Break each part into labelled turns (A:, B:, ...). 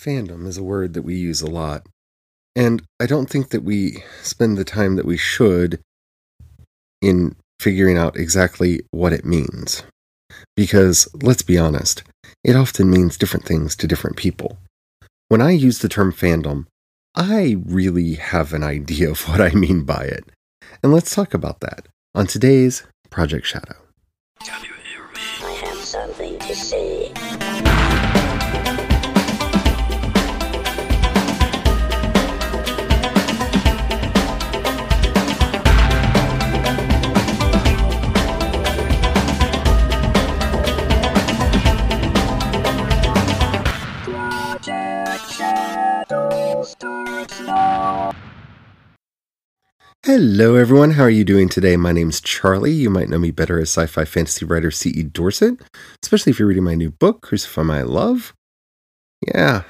A: Fandom is a word that we use a lot. And I don't think that we spend the time that we should in figuring out exactly what it means. Because, let's be honest, it often means different things to different people. When I use the term fandom, I really have an idea of what I mean by it. And let's talk about that on today's Project Shadow. Hello, everyone. How are you doing today? My name's Charlie. You might know me better as sci fi fantasy writer C.E. Dorset, especially if you're reading my new book, Crucify My Love. Yeah.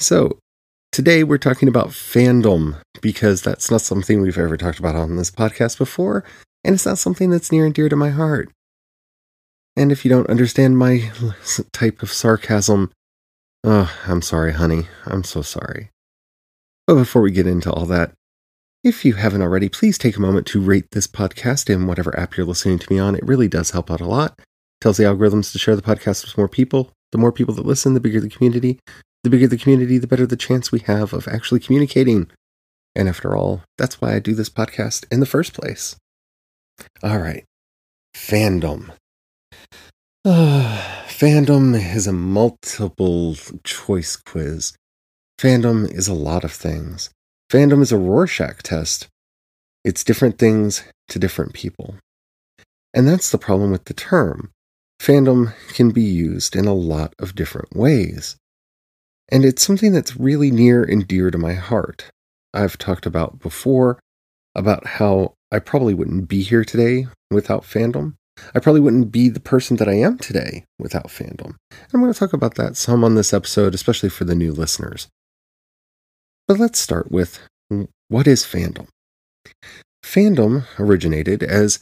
A: So, today we're talking about fandom because that's not something we've ever talked about on this podcast before, and it's not something that's near and dear to my heart. And if you don't understand my type of sarcasm, oh, I'm sorry, honey. I'm so sorry. But before we get into all that, if you haven't already, please take a moment to rate this podcast in whatever app you're listening to me on. It really does help out a lot. tells the algorithms to share the podcast with more people. The more people that listen, the bigger the community. The bigger the community, the better the chance we have of actually communicating. And after all, that's why I do this podcast in the first place. All right. Fandom. Ah, fandom is a multiple choice quiz. Fandom is a lot of things. Fandom is a Rorschach test. It's different things to different people. And that's the problem with the term. Fandom can be used in a lot of different ways. And it's something that's really near and dear to my heart. I've talked about before about how I probably wouldn't be here today without fandom. I probably wouldn't be the person that I am today without fandom. And I'm going to talk about that some on this episode, especially for the new listeners. But let's start with mm, what is fandom? Fandom originated as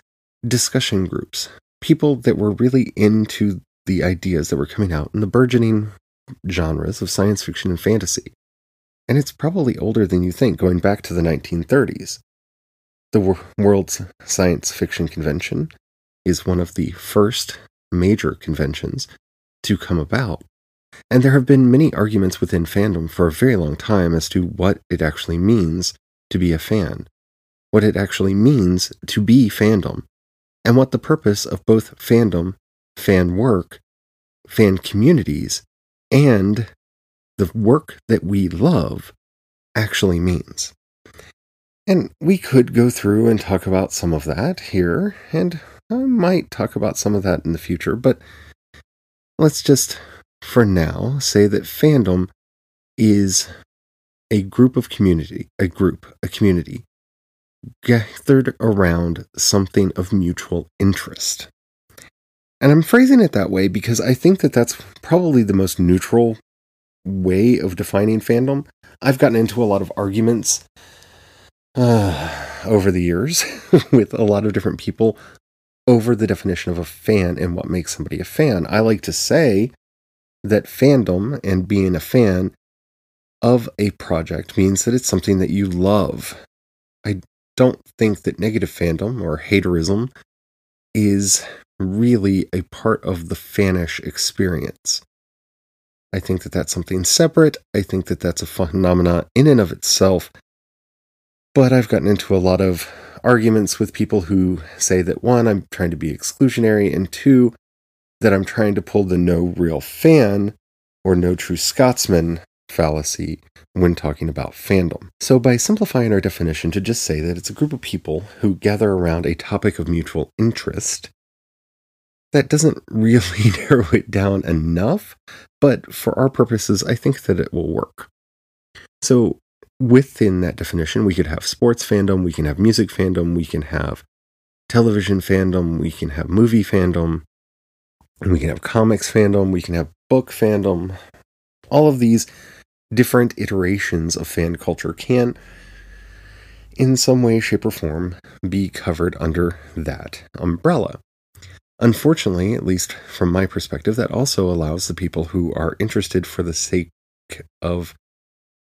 A: discussion groups, people that were really into the ideas that were coming out in the burgeoning genres of science fiction and fantasy. And it's probably older than you think, going back to the 1930s. The Wor- World Science Fiction Convention is one of the first major conventions to come about. And there have been many arguments within fandom for a very long time as to what it actually means to be a fan, what it actually means to be fandom, and what the purpose of both fandom, fan work, fan communities, and the work that we love actually means. And we could go through and talk about some of that here, and I might talk about some of that in the future, but let's just, for now, say that fandom is a group of community, a group, a community gathered around something of mutual interest. And I'm phrasing it that way because I think that that's probably the most neutral way of defining fandom. I've gotten into a lot of arguments uh, over the years with a lot of different people over the definition of a fan and what makes somebody a fan. I like to say that fandom and being a fan of a project means that it's something that you love. I don't think that negative fandom or haterism is really a part of the fannish experience. I think that that's something separate. I think that that's a phenomena in and of itself. But I've gotten into a lot of arguments with people who say that one, I'm trying to be exclusionary, and two, that I'm trying to pull the no real fan or no true Scotsman fallacy when talking about fandom. So, by simplifying our definition to just say that it's a group of people who gather around a topic of mutual interest, that doesn't really narrow it down enough, but for our purposes, I think that it will work. So, within that definition, we could have sports fandom, we can have music fandom, we can have television fandom, we can have movie fandom, we can have comics fandom, we can have book fandom. All of these different iterations of fan culture can, in some way, shape, or form, be covered under that umbrella. Unfortunately, at least from my perspective, that also allows the people who are interested for the sake of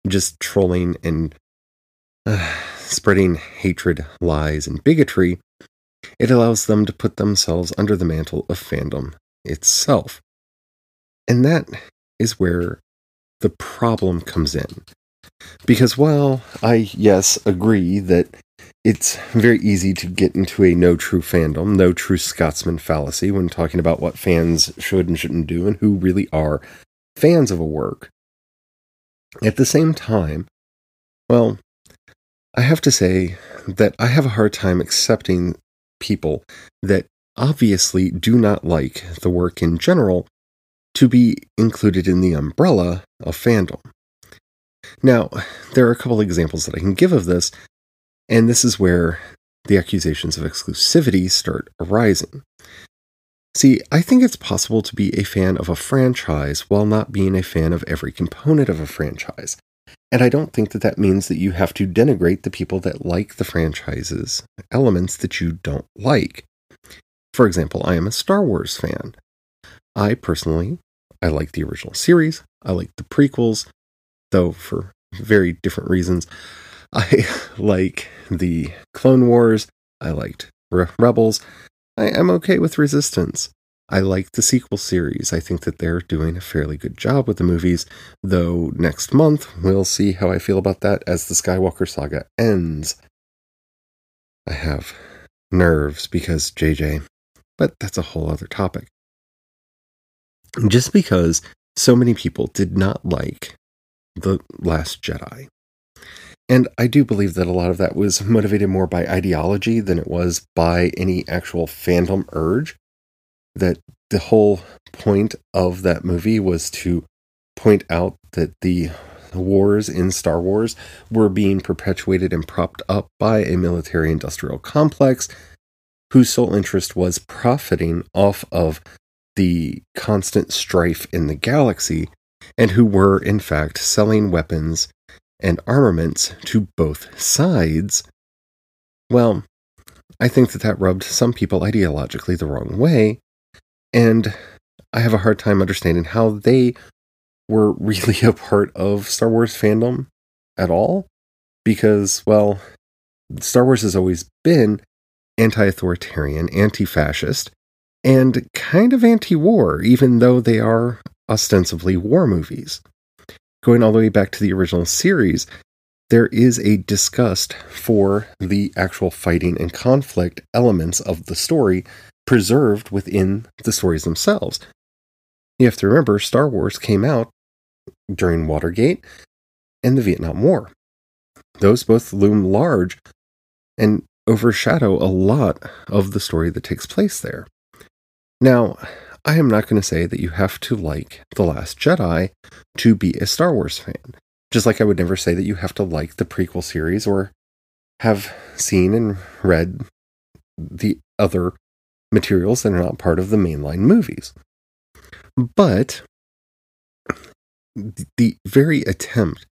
A: just trolling and uh, spreading hatred, lies, and bigotry, it allows them to put themselves under the mantle of fandom itself. And that is where the problem comes in. Because while I, yes, agree that it's very easy to get into a no true fandom, no true Scotsman fallacy when talking about what fans should and shouldn't do and who really are fans of a work. At the same time, well, I have to say that I have a hard time accepting people that obviously do not like the work in general to be included in the umbrella of fandom. Now, there are a couple examples that I can give of this, and this is where the accusations of exclusivity start arising. See, I think it's possible to be a fan of a franchise while not being a fan of every component of a franchise. And I don't think that that means that you have to denigrate the people that like the franchise's elements that you don't like. For example, I am a Star Wars fan. I personally, I like the original series. I like the prequels, though for very different reasons. I like the Clone Wars. I liked Re- Rebels. I am okay with Resistance. I like the sequel series. I think that they're doing a fairly good job with the movies, though next month we'll see how I feel about that as the Skywalker saga ends. I have nerves because JJ, but that's a whole other topic. Just because so many people did not like The Last Jedi. And I do believe that a lot of that was motivated more by ideology than it was by any actual fandom urge. That the whole point of that movie was to point out that the wars in Star Wars were being perpetuated and propped up by a military industrial complex whose sole interest was profiting off of the constant strife in the galaxy and who were, in fact, selling weapons and armaments to both sides, well, I think that that rubbed some people ideologically the wrong way, and I have a hard time understanding how they were really a part of Star Wars fandom at all, because, well, Star Wars has always been anti authoritarian, anti fascist, and kind of anti war, even though they are ostensibly war movies. Going all the way back to the original series, there is a disgust for the actual fighting and conflict elements of the story preserved within the stories themselves. You have to remember, Star Wars came out during Watergate and the Vietnam War. Those both loom large and overshadow a lot of the story that takes place there. Now, I am not going to say that you have to like The Last Jedi to be a Star Wars fan. Just like I would never say that you have to like the prequel series or have seen and read the other materials that are not part of the mainline movies. But the very attempt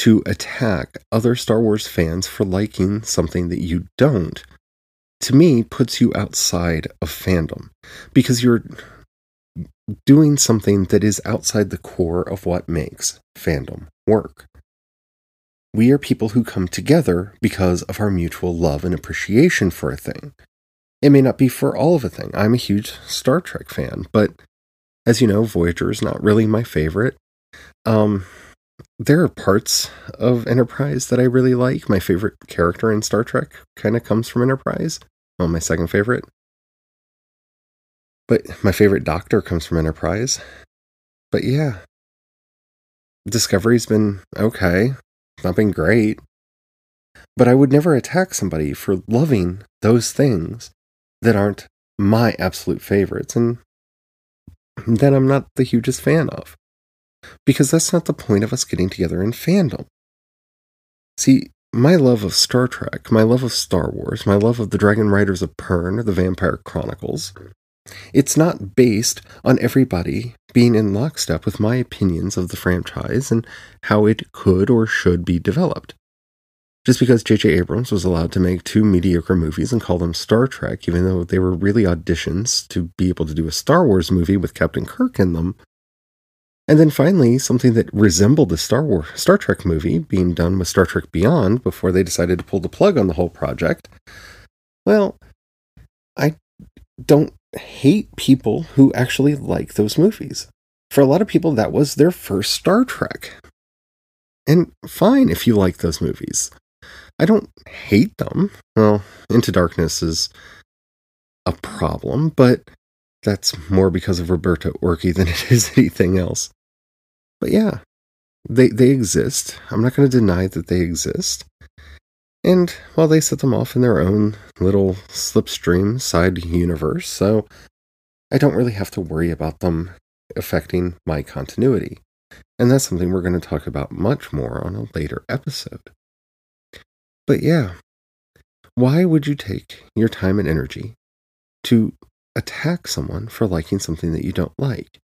A: to attack other Star Wars fans for liking something that you don't to me puts you outside of fandom because you're doing something that is outside the core of what makes fandom work. We are people who come together because of our mutual love and appreciation for a thing. It may not be for all of a thing. I'm a huge Star Trek fan, but as you know, Voyager is not really my favorite. Um, there are parts of Enterprise that I really like. My favorite character in Star Trek kind of comes from Enterprise. Well, my second favorite. But my favorite Doctor comes from Enterprise. But yeah, Discovery's been okay. Not been great. But I would never attack somebody for loving those things that aren't my absolute favorites and that I'm not the hugest fan of. Because that's not the point of us getting together in fandom. See, my love of Star Trek, my love of Star Wars, my love of the Dragon Riders of Pern, the Vampire Chronicles, it's not based on everybody being in lockstep with my opinions of the franchise and how it could or should be developed. Just because J.J. Abrams was allowed to make two mediocre movies and call them Star Trek, even though they were really auditions to be able to do a Star Wars movie with Captain Kirk in them, And then finally, something that resembled the Star Wars Star Trek movie being done with Star Trek Beyond before they decided to pull the plug on the whole project. Well, I don't hate people who actually like those movies. For a lot of people, that was their first Star Trek. And fine if you like those movies. I don't hate them. Well, Into Darkness is a problem, but that's more because of Roberto Orci than it is anything else. But yeah, they they exist. I'm not going to deny that they exist. And well, they set them off in their own little slipstream side universe, so I don't really have to worry about them affecting my continuity. And that's something we're going to talk about much more on a later episode. But yeah, why would you take your time and energy to attack someone for liking something that you don't like?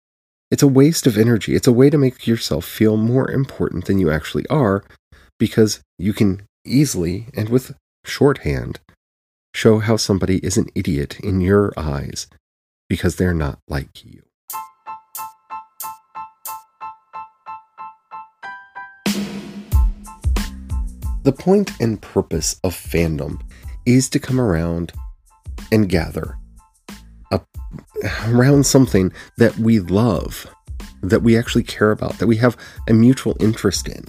A: It's a waste of energy. It's a way to make yourself feel more important than you actually are because you can easily and with shorthand show how somebody is an idiot in your eyes because they're not like you. The point and purpose of fandom is to come around and gather up around something that we love, that we actually care about, that we have a mutual interest in.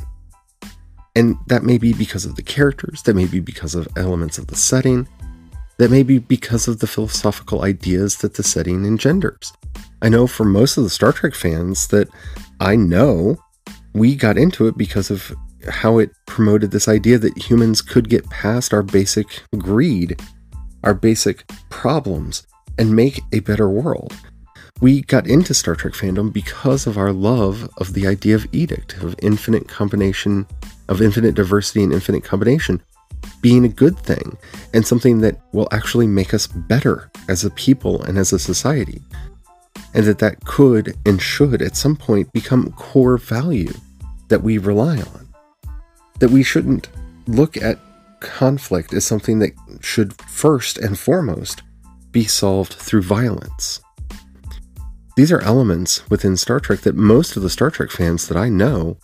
A: And that may be because of the characters, that may be because of elements of the setting, that may be because of the philosophical ideas that the setting engenders. I know for most of the Star Trek fans that I know, we got into it because of how it promoted this idea that humans could get past our basic greed, our basic problems, and make a better world. We got into Star Trek fandom because of our love of the idea of IDIC, of infinite combination, of infinite diversity and infinite combination being a good thing and something that will actually make us better as a people and as a society. And that that could and should at some point become core value that we rely on that we shouldn't look at conflict as something that should first and foremost be solved through violence. These are elements within Star Trek that most of the Star Trek fans that I know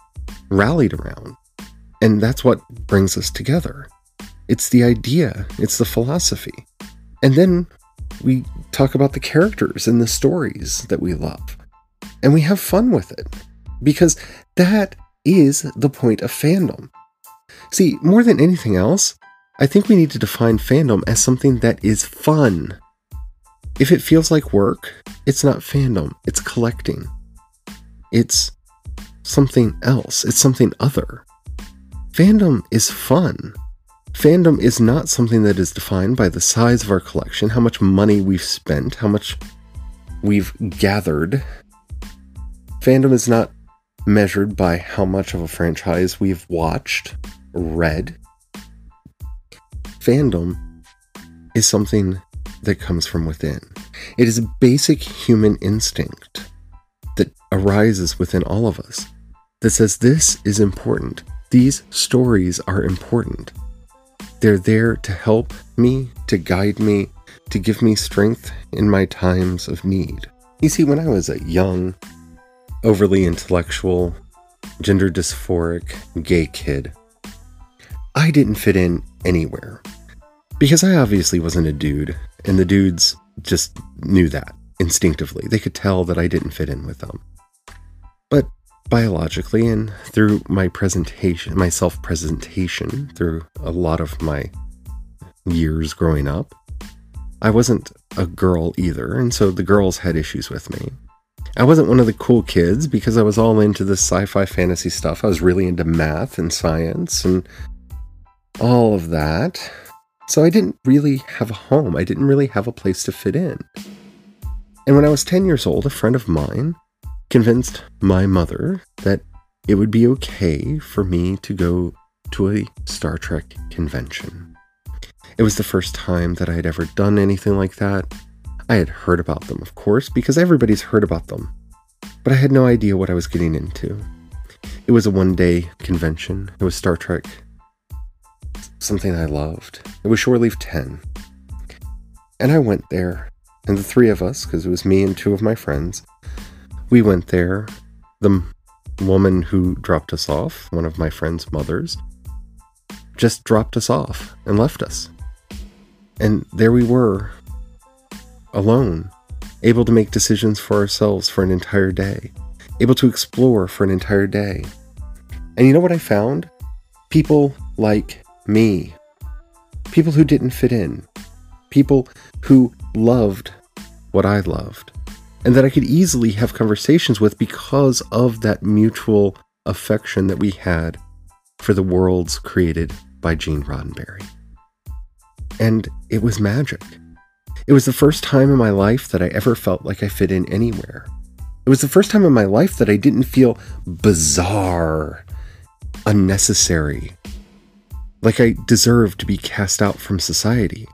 A: rallied around. And that's what brings us together. It's the idea, it's the philosophy. And then we talk about the characters and the stories that we love. And we have fun with it. Because that is the point of fandom. See, more than anything else, I think we need to define fandom as something that is fun. If it feels like work, it's not fandom, it's collecting. It's something else, it's something other. Fandom is fun. Fandom is not something that is defined by the size of our collection, how much money we've spent, how much we've gathered. Fandom is not measured by how much of a franchise we've watched read. Fandom is something that comes from within. It is a basic human instinct that arises within all of us that says this is important. These stories are important. They're there to help me, to guide me, to give me strength in my times of need. You see, when I was a young, overly intellectual, gender dysphoric, gay kid, I didn't fit in anywhere. Because I obviously wasn't a dude, and the dudes just knew that instinctively. They could tell that I didn't fit in with them. But biologically and through my presentation, my self presentation, through a lot of my years growing up, I wasn't a girl either, and so the girls had issues with me. I wasn't one of the cool kids because I was all into this sci fi fantasy stuff. I was really into math and science and all of that. So I didn't really have a home. I didn't really have a place to fit in. And when I was 10 years old, a friend of mine convinced my mother that it would be okay for me to go to a Star Trek convention. It was the first time that I had ever done anything like that. I had heard about them, of course, because everybody's heard about them, but I had no idea what I was getting into. It was a one day convention. It was Star Trek something I loved. It was Shore Leave 10. And I went there, and the three of us, because it was me and two of my friends, we went there the woman who dropped us off, one of my friend's mothers, just dropped us off and left us. And there we were, alone, able to make decisions for ourselves for an entire day, able to explore for an entire day. And you know what I found? People like me, people who didn't fit in, people who loved what I loved, and that I could easily have conversations with because of that mutual affection that we had for the worlds created by Gene Roddenberry. And it was magic. It was the first time in my life that I ever felt like I fit in anywhere. It was the first time in my life that I didn't feel bizarre, unnecessary, like I deserved to be cast out from society.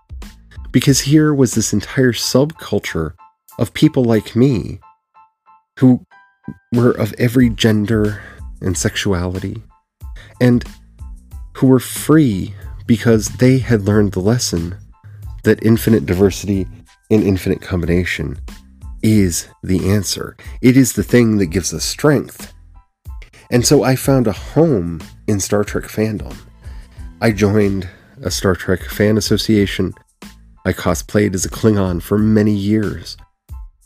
A: Because here was this entire subculture of people like me who were of every gender and sexuality and who were free because they had learned the lesson that infinite diversity and infinite combination is the answer. It is the thing that gives us strength. And so I found a home in Star Trek fandom. I joined a Star Trek fan association. I cosplayed as a Klingon for many years.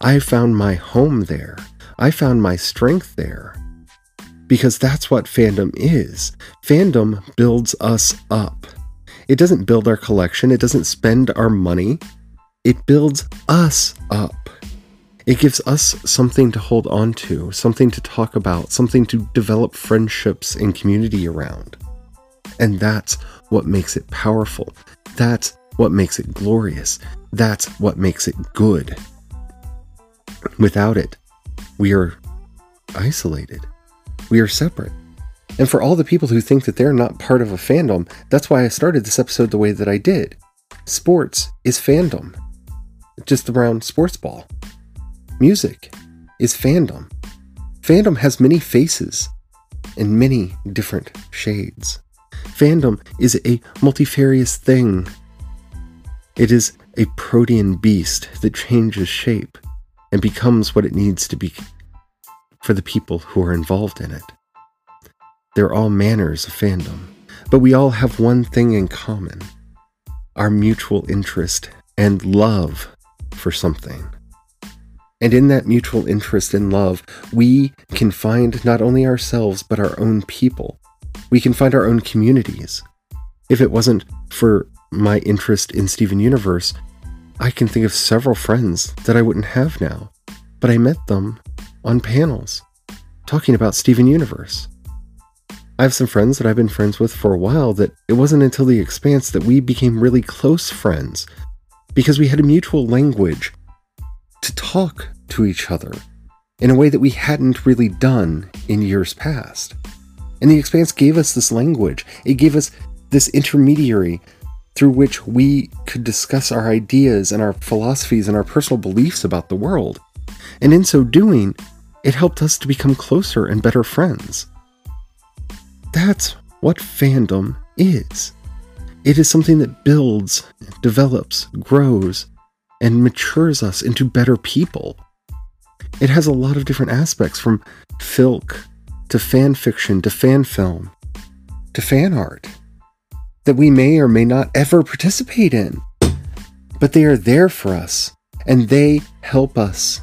A: I found my home there. I found my strength there. Because that's what fandom is. Fandom builds us up. It doesn't build our collection, it doesn't spend our money, it builds us up. It gives us something to hold on to, something to talk about, something to develop friendships and community around. And that's what makes it powerful. That's what makes it glorious. That's what makes it good. Without it, we are isolated. We are separate. And for all the people who think that they're not part of a fandom, that's why I started this episode the way that I did. Sports is fandom, just around sports ball. Music is fandom. Fandom has many faces and many different shades. Fandom is a multifarious thing. It is a protean beast that changes shape and becomes what it needs to be for the people who are involved in it. They're all manners of fandom, but we all have one thing in common our mutual interest and love for something. And in that mutual interest and love, we can find not only ourselves, but our own people. We can find our own communities. If it wasn't for my interest in Steven Universe, I can think of several friends that I wouldn't have now, but I met them on panels talking about Steven Universe. I have some friends that I've been friends with for a while that it wasn't until The Expanse that we became really close friends because we had a mutual language to talk to each other in a way that we hadn't really done in years past. And The Expanse gave us this language, it gave us this intermediary through which we could discuss our ideas and our philosophies and our personal beliefs about the world. And in so doing, it helped us to become closer and better friends. That's what fandom is. It is something that builds, develops, grows, and matures us into better people. It has a lot of different aspects from filk to fan fiction to fan film to fan art that we may or may not ever participate in. But they are there for us and they help us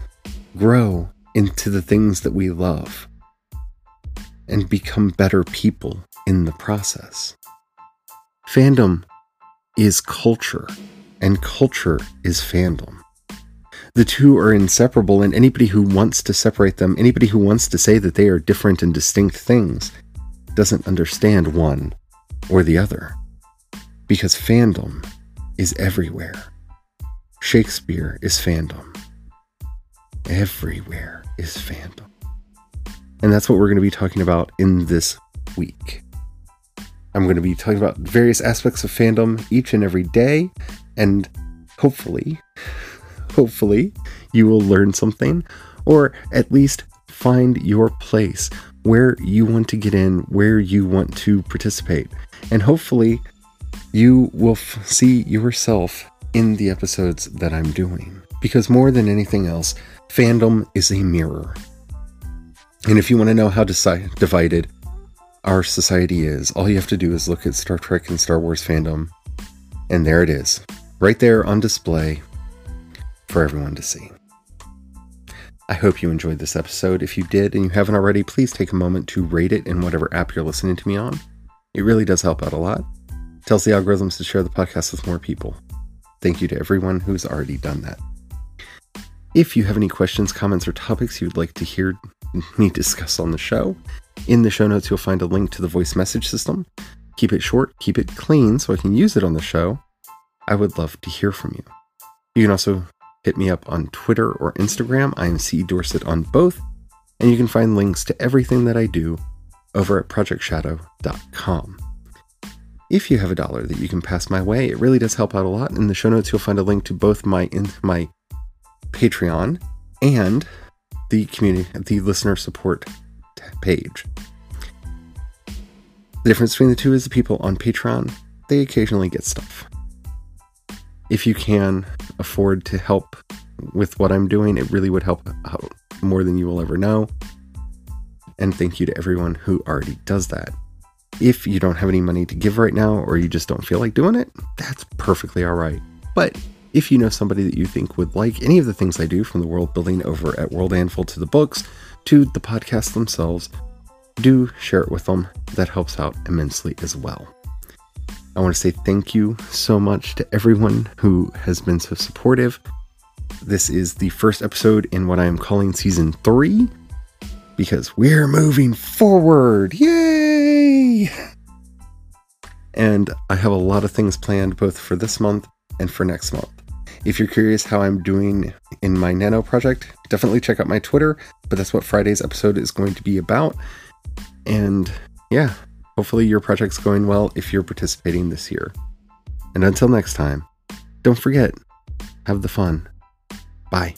A: grow into the things that we love and become better people in the process. Fandom is culture, and culture is fandom. The two are inseparable, and anybody who wants to separate them, anybody who wants to say that they are different and distinct things, doesn't understand one or the other. Because fandom is everywhere. Shakespeare is fandom. Everywhere is fandom. And that's what we're going to be talking about in this week. I'm going to be talking about various aspects of fandom each and every day. And hopefully, hopefully, you will learn something or at least find your place where you want to get in, where you want to participate. And hopefully, you will f- see yourself in the episodes that I'm doing. Because more than anything else, fandom is a mirror. And if you want to know how deci- divided our society is, all you have to do is look at Star Trek and Star Wars fandom, and there it is, right there on display for everyone to see. I hope you enjoyed this episode. If you did and you haven't already, please take a moment to rate it in whatever app you're listening to me on. It really does help out a lot. It tells the algorithms to share the podcast with more people. Thank you to everyone who's already done that. If you have any questions, comments, or topics you'd like to hear me discuss on the show, in the show notes you'll find a link to the voice message system. Keep it short, keep it clean so I can use it on the show. I would love to hear from you. You can also hit me up on Twitter or Instagram. I am C Dorset on both, and you can find links to everything that I do over at projectshadow.com. If you have a dollar that you can pass my way, it really does help out a lot. In the show notes, you'll find a link to both my my Patreon and the community, the listener support page. The difference between the two is the people on Patreon, they occasionally get stuff. If you can afford to help with what I'm doing, it really would help out more than you will ever know. And thank you to everyone who already does that. If you don't have any money to give right now, or you just don't feel like doing it, that's perfectly all right. But if you know somebody that you think would like any of the things I do from the world building over at World Anvil to the books to the podcasts themselves, do share it with them. That helps out immensely as well. I want to say thank you so much to everyone who has been so supportive. This is the first episode in what I am calling season three because we're moving forward. Yay! And I have a lot of things planned both for this month and for next month. If you're curious how I'm doing in my Nano project, definitely check out my Twitter, but that's what Friday's episode is going to be about. And yeah, hopefully your project's going well if you're participating this year. And until next time, don't forget, have the fun. Bye.